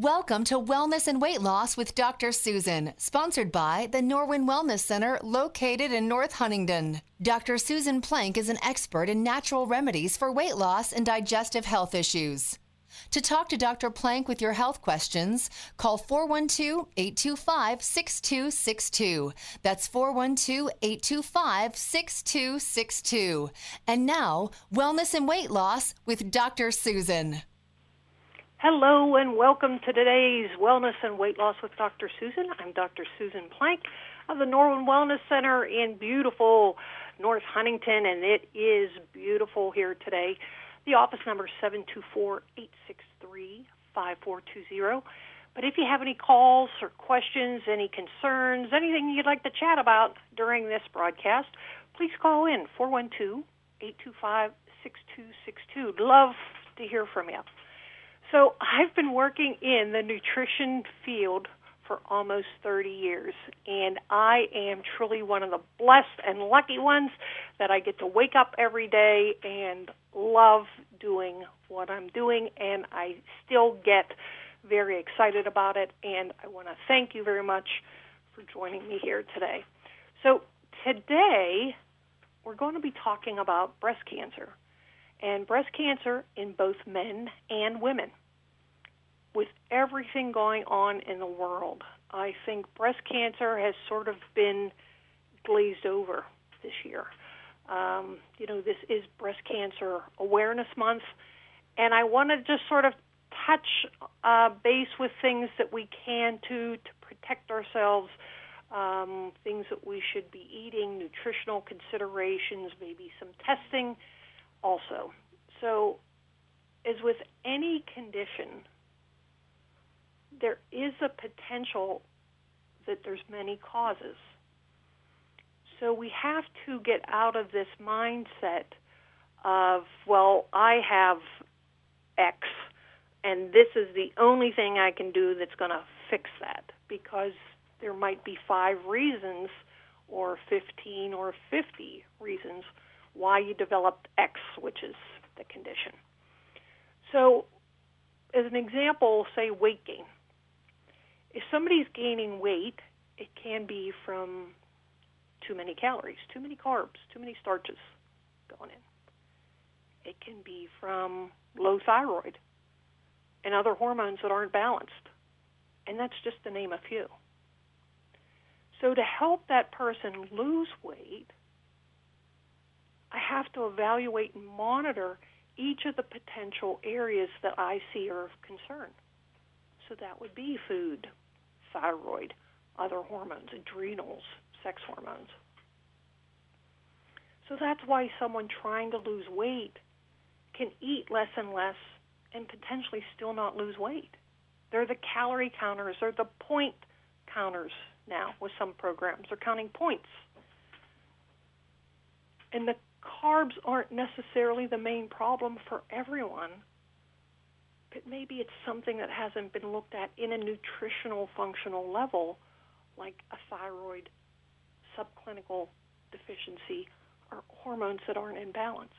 Welcome to Wellness and Weight Loss with Dr. Susan, sponsored by the Norwin Wellness Center located in North Huntingdon. Dr. Susan Plank is an expert in natural remedies for weight loss and digestive health issues. To talk to Dr. Plank with your health questions, call 412 825 6262. That's 412 825 6262. And now, Wellness and Weight Loss with Dr. Susan. Hello and welcome to today's Wellness and Weight Loss with Dr. Susan. I'm Dr. Susan Plank of the Norwin Wellness Center in beautiful North Huntingdon, and it is beautiful here today. The office number is 724 863 5420. But if you have any calls or questions, any concerns, anything you'd like to chat about during this broadcast, please call in 412 825 6262. Love to hear from you. So I've been working in the nutrition field for almost 30 years, and I am truly one of the blessed and lucky ones that I get to wake up every day and love doing what I'm doing, and I still get very excited about it. And I want to thank you very much for joining me here today. So today we're going to be talking about breast cancer and breast cancer in both men and women. With everything going on in the world, I think breast cancer has sort of been glazed over this year. Um, you know, this is Breast Cancer Awareness Month, and I want to just sort of touch uh, base with things that we can to to protect ourselves, um, things that we should be eating, nutritional considerations, maybe some testing also. So, as with any condition, there is a potential that there's many causes. So we have to get out of this mindset of, well, I have X, and this is the only thing I can do that's going to fix that, because there might be five reasons, or 15 or 50 reasons why you developed X, which is the condition. So, as an example, say weight gain. If somebody's gaining weight, it can be from too many calories, too many carbs, too many starches going in. It can be from low thyroid and other hormones that aren't balanced. And that's just to name a few. So, to help that person lose weight, I have to evaluate and monitor each of the potential areas that I see are of concern. So, that would be food, thyroid, other hormones, adrenals, sex hormones. So that's why someone trying to lose weight can eat less and less and potentially still not lose weight. They're the calorie counters, they're the point counters now with some programs. They're counting points. And the carbs aren't necessarily the main problem for everyone but maybe it's something that hasn't been looked at in a nutritional functional level, like a thyroid subclinical deficiency or hormones that aren't in balance.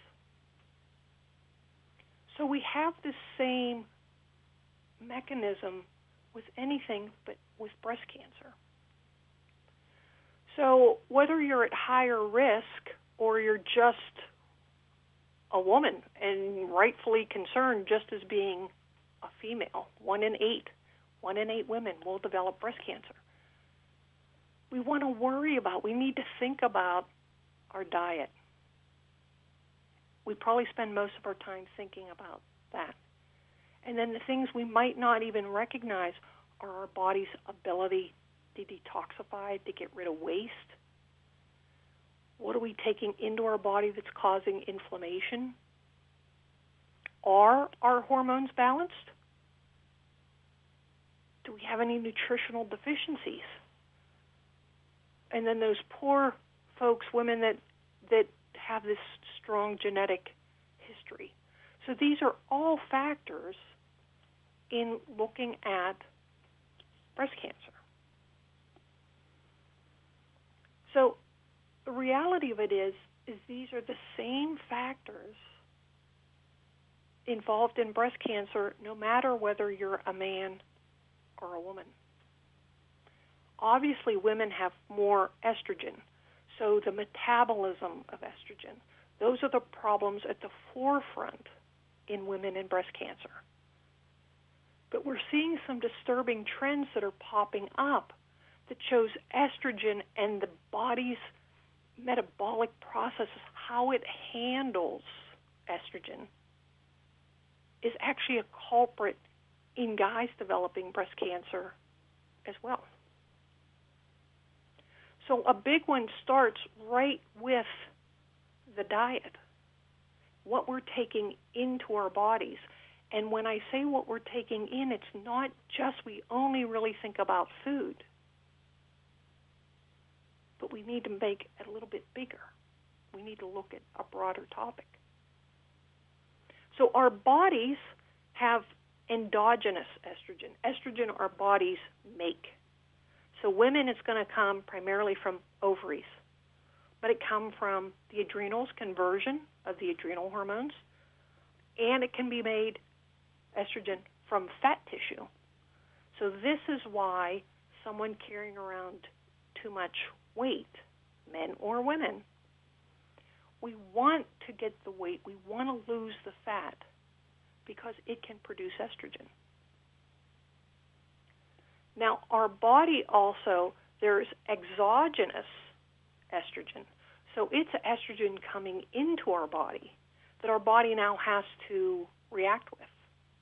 So we have this same mechanism with anything but with breast cancer. So whether you're at higher risk or you're just a woman and rightfully concerned just as being female. One in eight, one in eight women will develop breast cancer. We want to worry about, we need to think about our diet. We probably spend most of our time thinking about that. And then the things we might not even recognize are our body's ability to detoxify, to get rid of waste. What are we taking into our body that's causing inflammation? Are our hormones balanced? Do we have any nutritional deficiencies? And then those poor folks, women that that have this strong genetic history. So these are all factors in looking at breast cancer. So the reality of it is is these are the same factors involved in breast cancer, no matter whether you're a man or a woman. Obviously, women have more estrogen, so the metabolism of estrogen, those are the problems at the forefront in women in breast cancer. But we're seeing some disturbing trends that are popping up that shows estrogen and the body's metabolic processes, how it handles estrogen, is actually a culprit in guys developing breast cancer as well. So a big one starts right with the diet, what we're taking into our bodies. And when I say what we're taking in, it's not just we only really think about food, but we need to make it a little bit bigger. We need to look at a broader topic. So our bodies have endogenous estrogen. Estrogen our bodies make. So women, it's going to come primarily from ovaries, but it comes from the adrenals conversion of the adrenal hormones, and it can be made estrogen from fat tissue. So this is why someone carrying around too much weight, men or women, we want to get the weight, we want to lose the fat because it can produce estrogen. Now, our body also, there's exogenous estrogen. So it's estrogen coming into our body that our body now has to react with,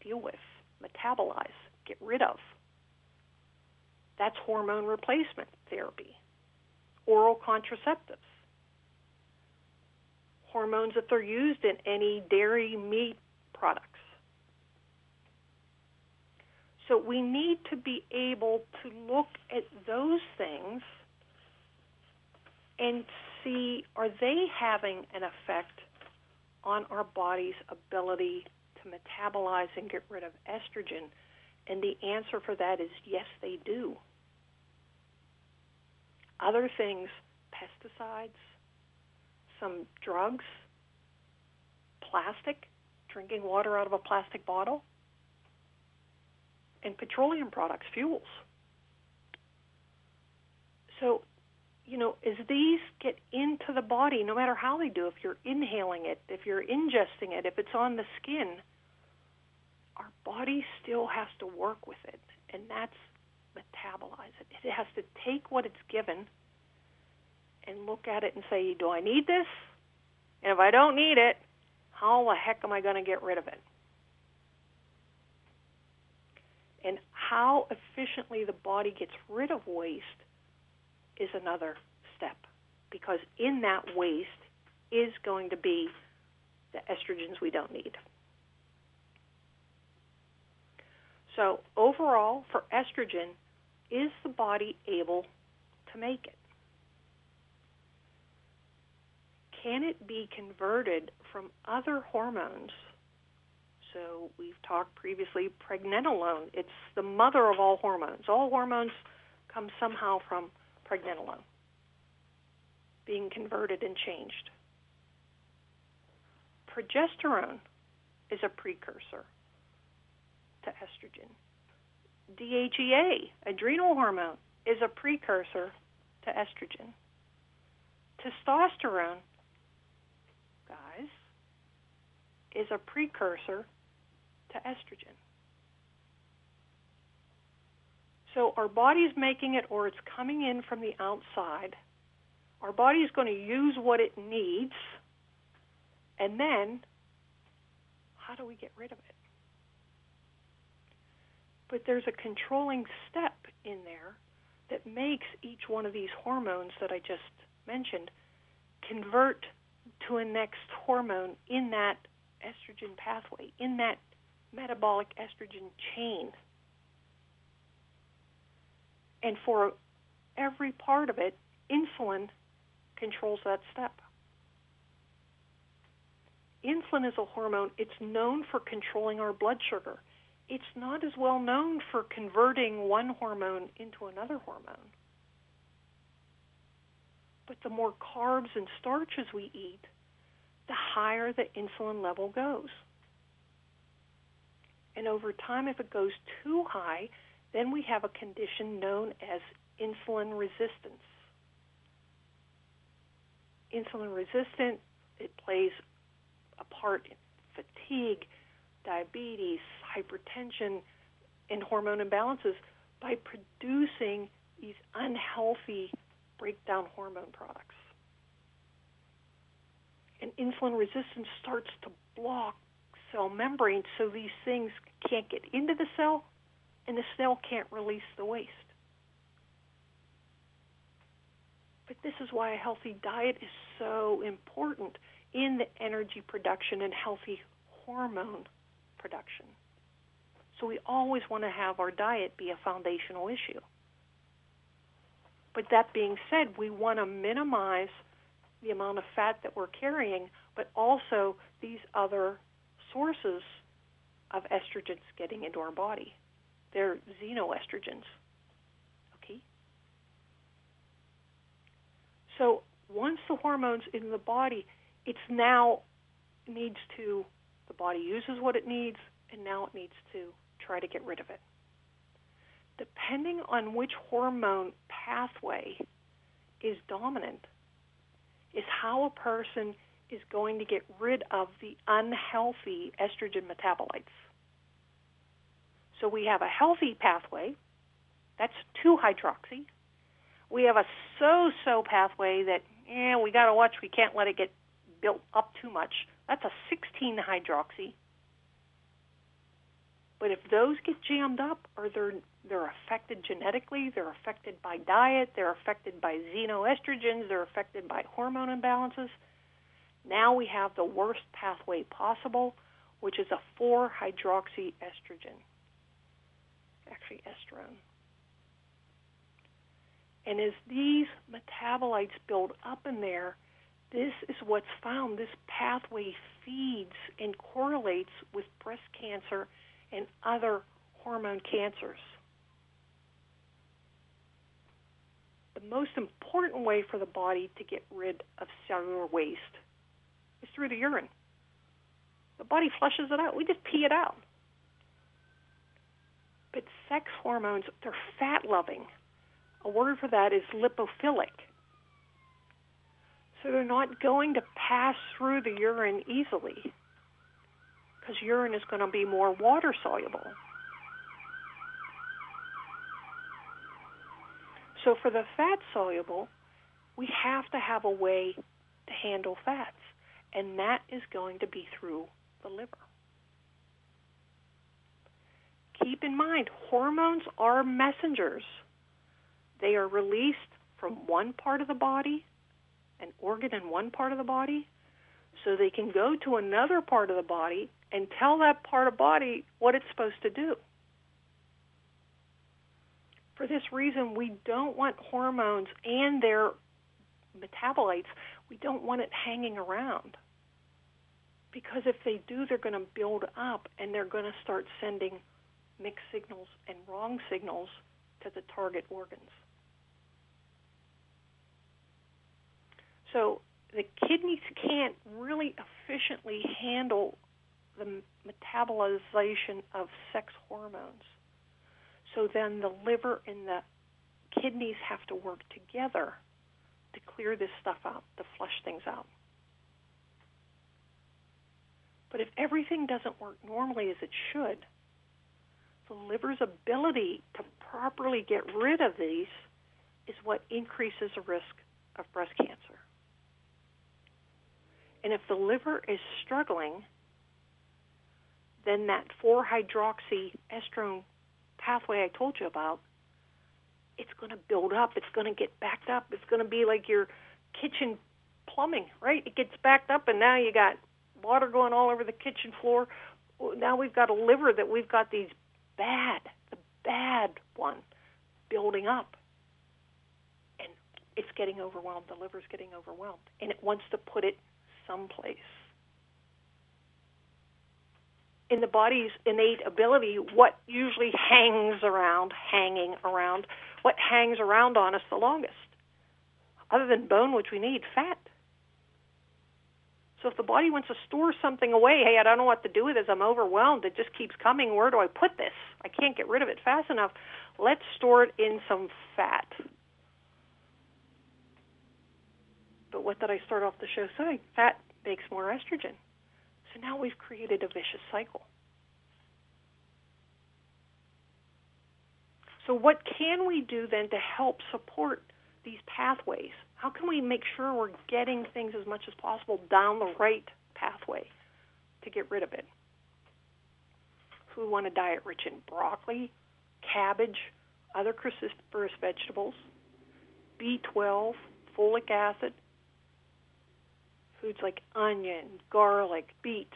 deal with, metabolize, get rid of. That's hormone replacement therapy, oral contraceptives, hormones that they're used in any dairy, meat products. So we need to be able to look at those things and see are they having an effect on our body's ability to metabolize and get rid of estrogen? And the answer for that is yes, they do. Other things, pesticides, some drugs, plastic, drinking water out of a plastic bottle, and petroleum products, fuels. So, you know, as these get into the body, no matter how they do, if you're inhaling it, if you're ingesting it, if it's on the skin, our body still has to work with it, and that's metabolize it. It has to take what it's given and look at it and say, do I need this? And if I don't need it, how the heck am I going to get rid of it? And how efficiently the body gets rid of waste is another step because in that waste is going to be the estrogens we don't need. So, overall, for estrogen, is the body able to make it? Can it be converted from other hormones so we've talked previously pregnenolone. It's the mother of all hormones. All hormones come somehow from pregnenolone being converted and changed. Progesterone is a precursor to estrogen. DHEA, adrenal hormone, is a precursor to estrogen. Testosterone, guys, is a precursor to estrogen. So our body's making it or it's coming in from the outside. Our body is going to use what it needs. And then, how do we get rid of it? But there's a controlling step in there that makes each one of these hormones that I just mentioned convert to a next hormone in that estrogen pathway, in that metabolic estrogen chain. And for every part of it, insulin controls that step. Insulin is a hormone, it's known for controlling our blood sugar. It's not as well known for converting one hormone into another hormone. But the more carbs and starches we eat, the higher the insulin level goes. And over time, if it goes too high, then we have a condition known as insulin resistance. Insulin resistant, it plays a part in fatigue, diabetes, hypertension, and hormone imbalances by producing these unhealthy breakdown hormone products. And insulin resistance starts to block cell membrane so these things can't get into the cell and the cell can't release the waste. But this is why a healthy diet is so important in the energy production and healthy hormone production. So we always want to have our diet be a foundational issue. But that being said, we want to minimize the amount of fat that we're carrying, but also these other sources of estrogens getting into our body. They're xenoestrogens. Okay? So once the hormone's in the body, it's now needs to the body uses what it needs and now it needs to try to get rid of it. Depending on which hormone pathway is dominant, is how a person is going to get rid of the unhealthy estrogen metabolites. So we have a healthy pathway, that's 2 hydroxy. We have a so so pathway that, eh, we got to watch, we can't let it get built up too much. That's a 16 hydroxy. But if those get jammed up or they're they're affected genetically, they're affected by diet, they're affected by xenoestrogens, they're affected by hormone imbalances, now we have the worst pathway possible, which is a 4 hydroxyestrogen. Actually, estrone. And as these metabolites build up in there, this is what's found. This pathway feeds and correlates with breast cancer and other hormone cancers. The most important way for the body to get rid of cellular waste is through the urine. The body flushes it out. We just pee it out. But sex hormones, they're fat loving. A word for that is lipophilic. So they're not going to pass through the urine easily because urine is going to be more water soluble. So for the fat soluble, we have to have a way to handle fats, and that is going to be through the liver. Keep in mind, hormones are messengers. They are released from one part of the body, an organ in one part of the body, so they can go to another part of the body and tell that part of body what it's supposed to do. For this reason, we don't want hormones and their metabolites, we don't want it hanging around. Because if they do, they're going to build up and they're going to start sending mixed signals and wrong signals to the target organs. So the kidneys can't really efficiently handle the metabolization of sex hormones. So then the liver and the kidneys have to work together to clear this stuff out, to flush things out. But if everything doesn't work normally as it should, the liver's ability to properly get rid of these is what increases the risk of breast cancer. And if the liver is struggling, then that 4 hydroxy estrone pathway I told you about, it's going to build up. It's going to get backed up. It's going to be like your kitchen plumbing, right? It gets backed up, and now you got water going all over the kitchen floor. Now we've got a liver that we've got these bad, the bad one, building up. And it's getting overwhelmed. The liver's getting overwhelmed. And it wants to put it someplace. In the body's innate ability, what usually hangs around, hanging around, what hangs around on us the longest? Other than bone, which we need, fat. So if the body wants to store something away, hey, I don't know what to do with this. I'm overwhelmed. It just keeps coming. Where do I put this? I can't get rid of it fast enough. Let's store it in some fat. But what did I start off the show saying? Fat makes more estrogen. So now we've created a vicious cycle. So, what can we do then to help support these pathways? How can we make sure we're getting things as much as possible down the right pathway to get rid of it? So, we want a diet rich in broccoli, cabbage, other cruciferous vegetables, B12, folic acid, foods like onion, garlic, beets.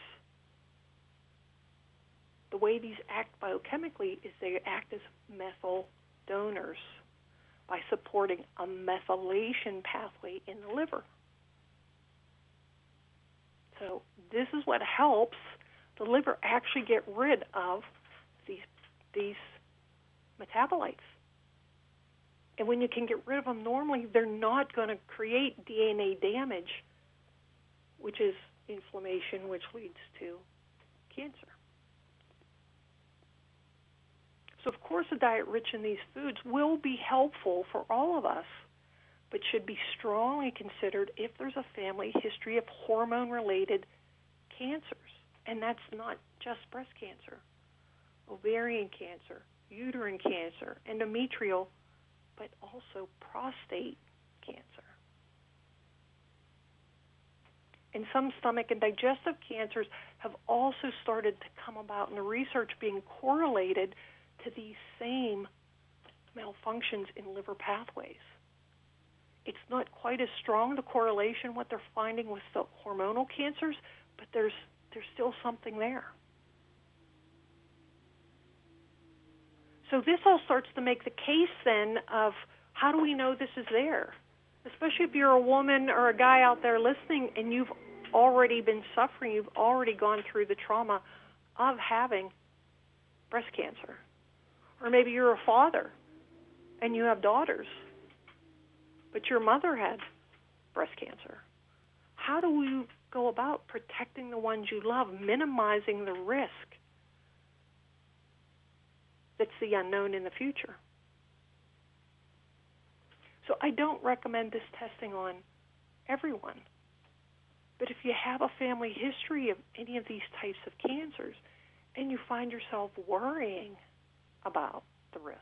The way these act biochemically is they act as methyl donors by supporting a methylation pathway in the liver. So this is what helps the liver actually get rid of these these metabolites. And when you can get rid of them normally, they're not going to create DNA damage, which is inflammation, which leads to cancer. So, of course, a diet rich in these foods will be helpful for all of us, but should be strongly considered if there's a family history of hormone related cancers. And that's not just breast cancer, ovarian cancer, uterine cancer, endometrial, but also prostate cancer. And some stomach and digestive cancers have also started to come about in the research being correlated to these same malfunctions in liver pathways. It's not quite as strong the correlation what they're finding with the hormonal cancers, but there's there's still something there. So this all starts to make the case then of how do we know this is there? Especially if you're a woman or a guy out there listening and you've already been suffering, you've already gone through the trauma of having breast cancer. Or maybe you're a father and you have daughters, but your mother had breast cancer. How do we go about protecting the ones you love, minimizing the risk that's the unknown in the future? So I don't recommend this testing on everyone. But if you have a family history of any of these types of cancers and you find yourself worrying about the risk.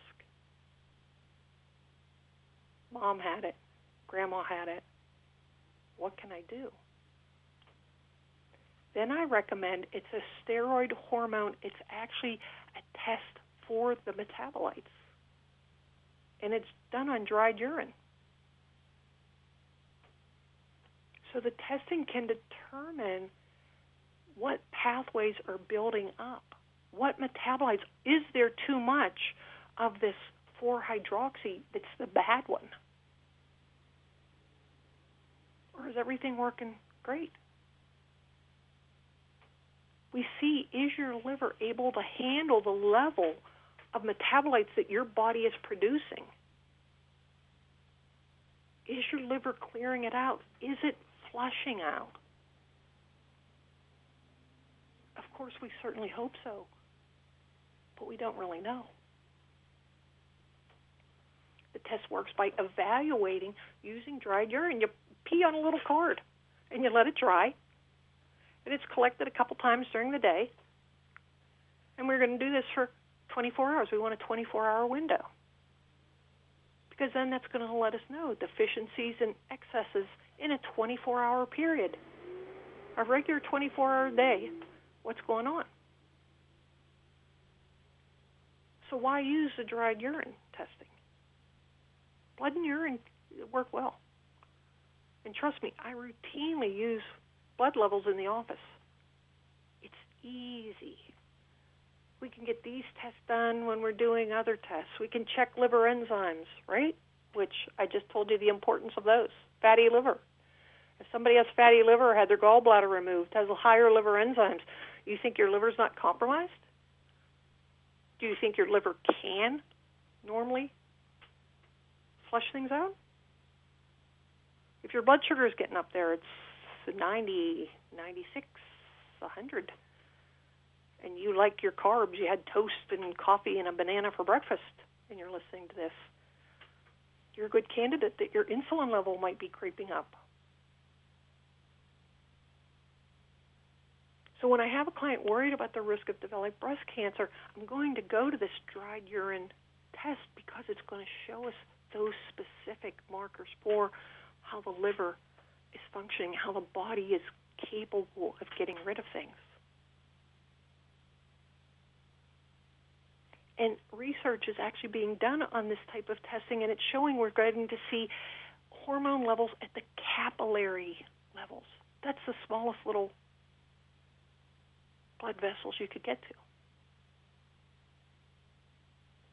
Mom had it, grandma had it. What can I do? Then I recommend it's a steroid hormone. It's actually a test for the metabolites. And it's done on dried urine. So the testing can determine what pathways are building up what metabolites is there too much of this 4 hydroxy that's the bad one? Or is everything working great? We see is your liver able to handle the level of metabolites that your body is producing? Is your liver clearing it out? Is it flushing out? Of course, we certainly hope so but we don't really know. The test works by evaluating using dried urine. You pee on a little card and you let it dry. And it's collected a couple times during the day. And we're going to do this for 24 hours. We want a 24 hour window. Because then that's going to let us know deficiencies and excesses in a 24 hour period. A regular 24 hour day, what's going on? So why use the dried urine testing? Blood and urine work well. And trust me, I routinely use blood levels in the office. It's easy. We can get these tests done when we're doing other tests. We can check liver enzymes, right? Which I just told you the importance of those. Fatty liver. If somebody has fatty liver had their gallbladder removed, has higher liver enzymes, you think your liver's not compromised? Do you think your liver can normally flush things out? If your blood sugar is getting up there, it's 90, 96, 100, and you like your carbs, you had toast and coffee and a banana for breakfast, and you're listening to this, you're a good candidate that your insulin level might be creeping up. So when I have a client worried about the risk of developing breast cancer, I'm going to go to this dried urine test because it's going to show us those specific markers for how the liver is functioning, how the body is capable of getting rid of things. And research is actually being done on this type of testing, and it's showing we're getting to see hormone levels at the capillary levels. That's the smallest little blood vessels you could get to.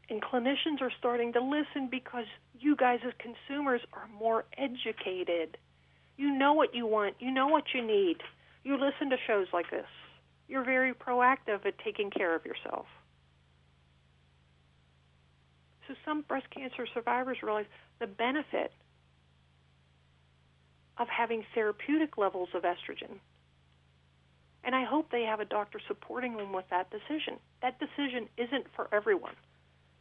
And clinicians are starting to listen because you guys, as consumers, are more educated. You know what you want, you know what you need. You listen to shows like this. You're very proactive at taking care of yourself. So, some breast cancer survivors realize the benefit of having therapeutic levels of estrogen and I hope they have a doctor supporting them with that decision. That decision isn't for everyone,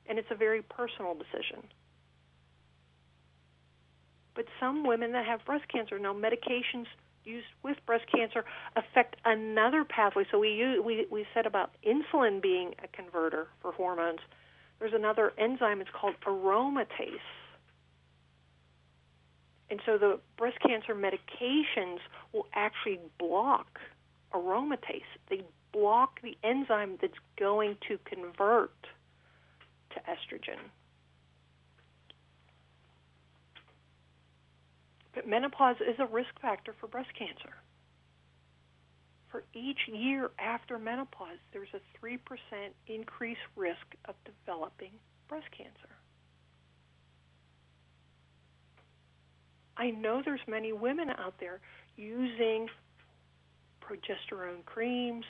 and it's a very personal decision. But some women that have breast cancer now, medications used with breast cancer affect another pathway. So we use, we we said about insulin being a converter for hormones. There's another enzyme. It's called aromatase. And so the breast cancer medications will actually block aromatase. They block the enzyme that's going to convert to estrogen. But menopause is a risk factor for breast cancer. For each year after menopause, there's a 3% increased risk of developing breast cancer. I know there's many women out there using progesterone creams,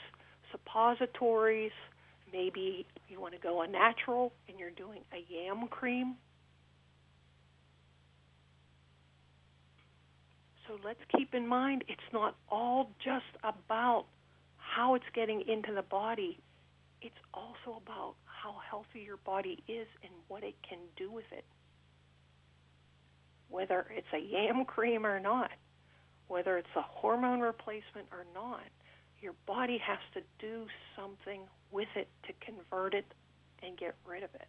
suppositories. Maybe you want to go a natural and you're doing a yam cream. So let's keep in mind it's not all just about how it's getting into the body, it's also about how healthy your body is and what it can do with it. Whether it's a yam cream or not whether it's a hormone replacement or not, your body has to do something with it to convert it and get rid of it.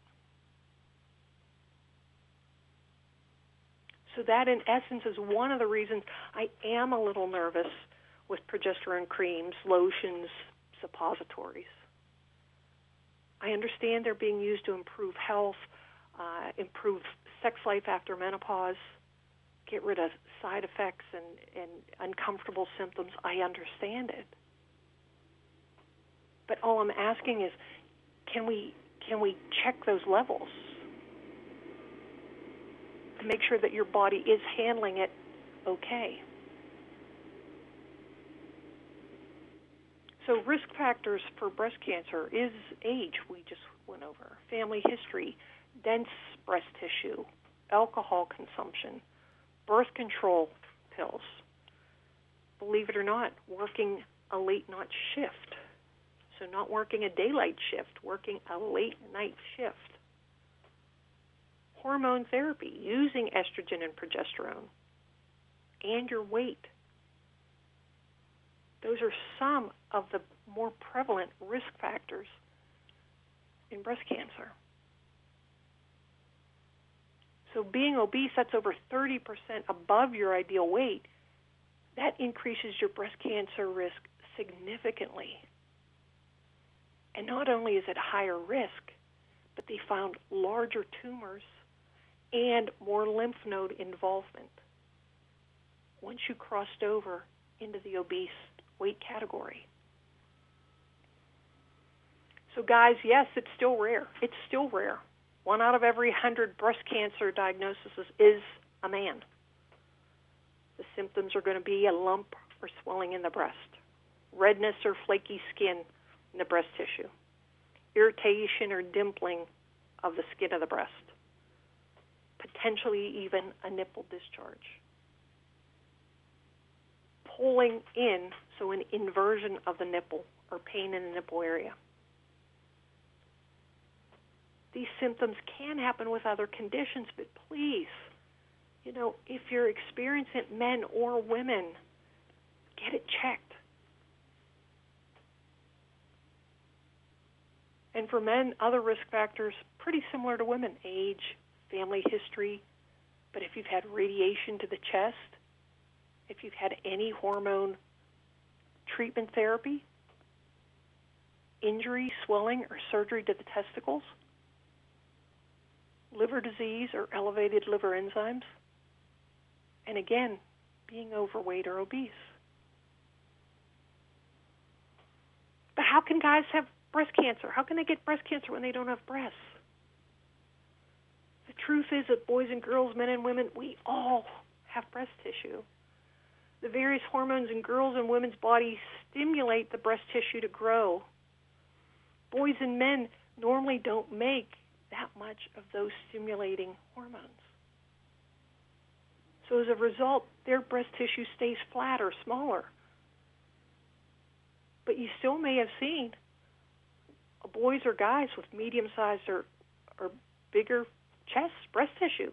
So, that in essence is one of the reasons I am a little nervous with progesterone creams, lotions, suppositories. I understand they're being used to improve health, uh, improve sex life after menopause get rid of side effects and, and uncomfortable symptoms, I understand it. But all I'm asking is, can we can we check those levels to make sure that your body is handling it okay? So risk factors for breast cancer is age. We just went over family history, dense breast tissue, alcohol consumption, birth control pills. Believe it or not, working a late night shift. So, not working a daylight shift, working a late night shift. Hormone therapy, using estrogen and progesterone, and your weight. Those are some of the more prevalent risk factors in breast cancer. So being obese, that's over 30% above your ideal weight, that increases your breast cancer risk significantly. And not only is it higher risk, but they found larger tumors and more lymph node involvement once you crossed over into the obese weight category. So, guys, yes, it's still rare. It's still rare. One out of every 100 breast cancer diagnoses is a man. The symptoms are going to be a lump or swelling in the breast, redness or flaky skin in the breast tissue, irritation or dimpling of the skin of the breast, potentially even a nipple discharge. pulling in, so an inversion of the nipple or pain in the nipple area. These symptoms can happen with other conditions, but please, you know, if you're experiencing men or women, get it checked. And for men, other risk factors pretty similar to women age, family history. But if you've had radiation to the chest, if you've had any hormone treatment therapy, injury, swelling, or surgery to the testicles, liver disease or elevated liver enzymes, and again, being overweight or obese. But how can guys have breast cancer? How can they get breast cancer when they don't have breasts? Truth is that boys and girls, men and women, we all have breast tissue. The various hormones in girls' and women's bodies stimulate the breast tissue to grow. Boys and men normally don't make that much of those stimulating hormones. So as a result, their breast tissue stays flat or smaller. But you still may have seen boys or guys with medium sized or, or bigger chest, breast tissue.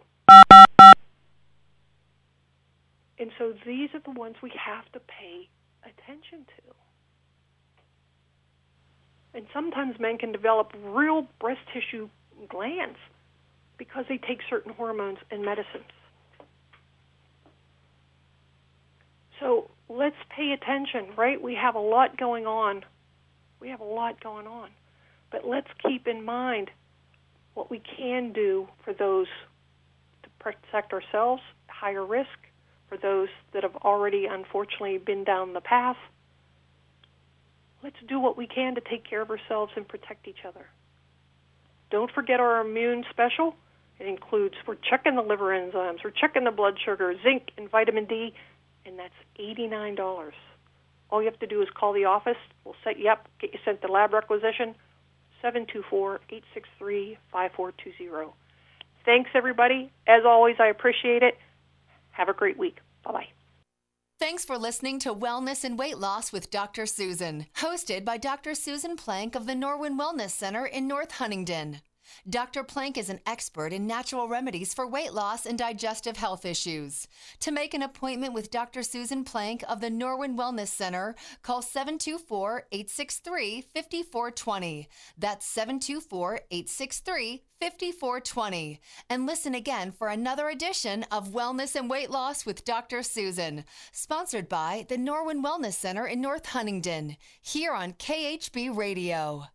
And so these are the ones we have to pay attention to. And sometimes men can develop real breast tissue glands because they take certain hormones and medicines. So let's pay attention, right? We have a lot going on. We have a lot going on. But let's keep in mind what we can do for those to protect ourselves, higher risk, for those that have already unfortunately been down the path. Let's do what we can to take care of ourselves and protect each other. Don't forget our immune special. It includes we're checking the liver enzymes, we're checking the blood sugar, zinc, and vitamin D, and that's $89. All you have to do is call the office. We'll set you up, get you sent the lab requisition. 724 863 5420. Thanks, everybody. As always, I appreciate it. Have a great week. Bye bye. Thanks for listening to Wellness and Weight Loss with Dr. Susan, hosted by Dr. Susan Plank of the Norwin Wellness Center in North Huntingdon. Dr. Plank is an expert in natural remedies for weight loss and digestive health issues. To make an appointment with Dr. Susan Plank of the Norwin Wellness Center, call 724 863 5420. That's 724 863 5420. And listen again for another edition of Wellness and Weight Loss with Dr. Susan, sponsored by the Norwin Wellness Center in North Huntingdon, here on KHB Radio.